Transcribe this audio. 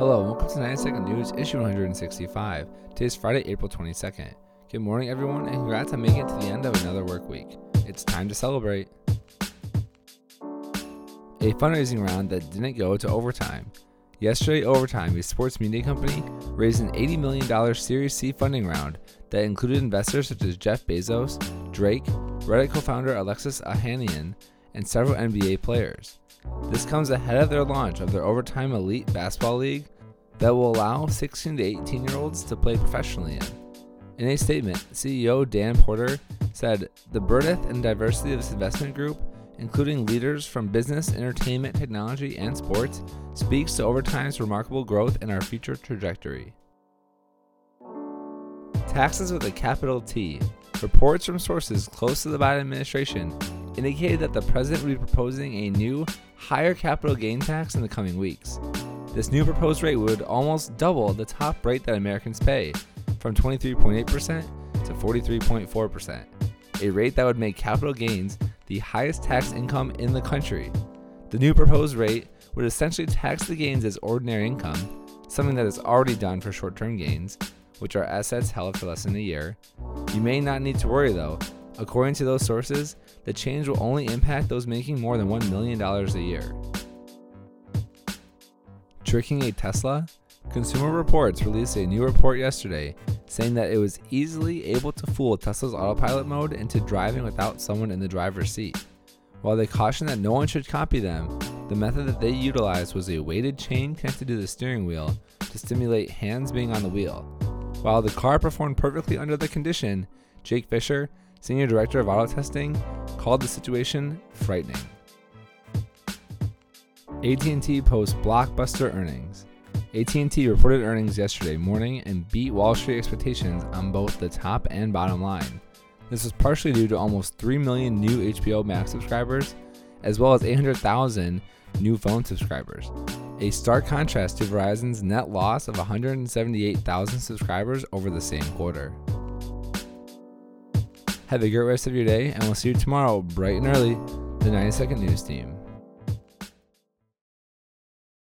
Hello, and welcome to 90 Second News, issue 165. Today is Friday, April 22nd. Good morning, everyone, and congrats on making it to the end of another work week. It's time to celebrate. A fundraising round that didn't go to overtime. Yesterday, Overtime, a sports media company, raised an $80 million Series C funding round that included investors such as Jeff Bezos, Drake, Reddit co founder Alexis Ohanian, and several NBA players. This comes ahead of their launch of their Overtime Elite Basketball League that will allow 16 to 18 year olds to play professionally in. In a statement, CEO Dan Porter said the breadth and diversity of this investment group, including leaders from business, entertainment, technology, and sports, speaks to Overtime's remarkable growth and our future trajectory. Taxes with a capital T. Reports from sources close to the Biden administration indicated that the president would be proposing a new, higher capital gain tax in the coming weeks. This new proposed rate would almost double the top rate that Americans pay, from 23.8% to 43.4%, a rate that would make capital gains the highest tax income in the country. The new proposed rate would essentially tax the gains as ordinary income, something that is already done for short term gains, which are assets held for less than a year. You may not need to worry though, According to those sources, the change will only impact those making more than $1 million a year. Tricking a Tesla? Consumer Reports released a new report yesterday saying that it was easily able to fool Tesla's autopilot mode into driving without someone in the driver's seat. While they cautioned that no one should copy them, the method that they utilized was a weighted chain connected to the steering wheel to stimulate hands being on the wheel. While the car performed perfectly under the condition, Jake Fisher, Senior Director of Auto Testing, called the situation frightening. AT&T posts blockbuster earnings. AT&T reported earnings yesterday morning and beat Wall Street expectations on both the top and bottom line. This was partially due to almost 3 million new HBO Max subscribers, as well as 800,000 new phone subscribers. A stark contrast to Verizon's net loss of 178,000 subscribers over the same quarter. Have a great rest of your day, and we'll see you tomorrow bright and early, the 90 Second News Team.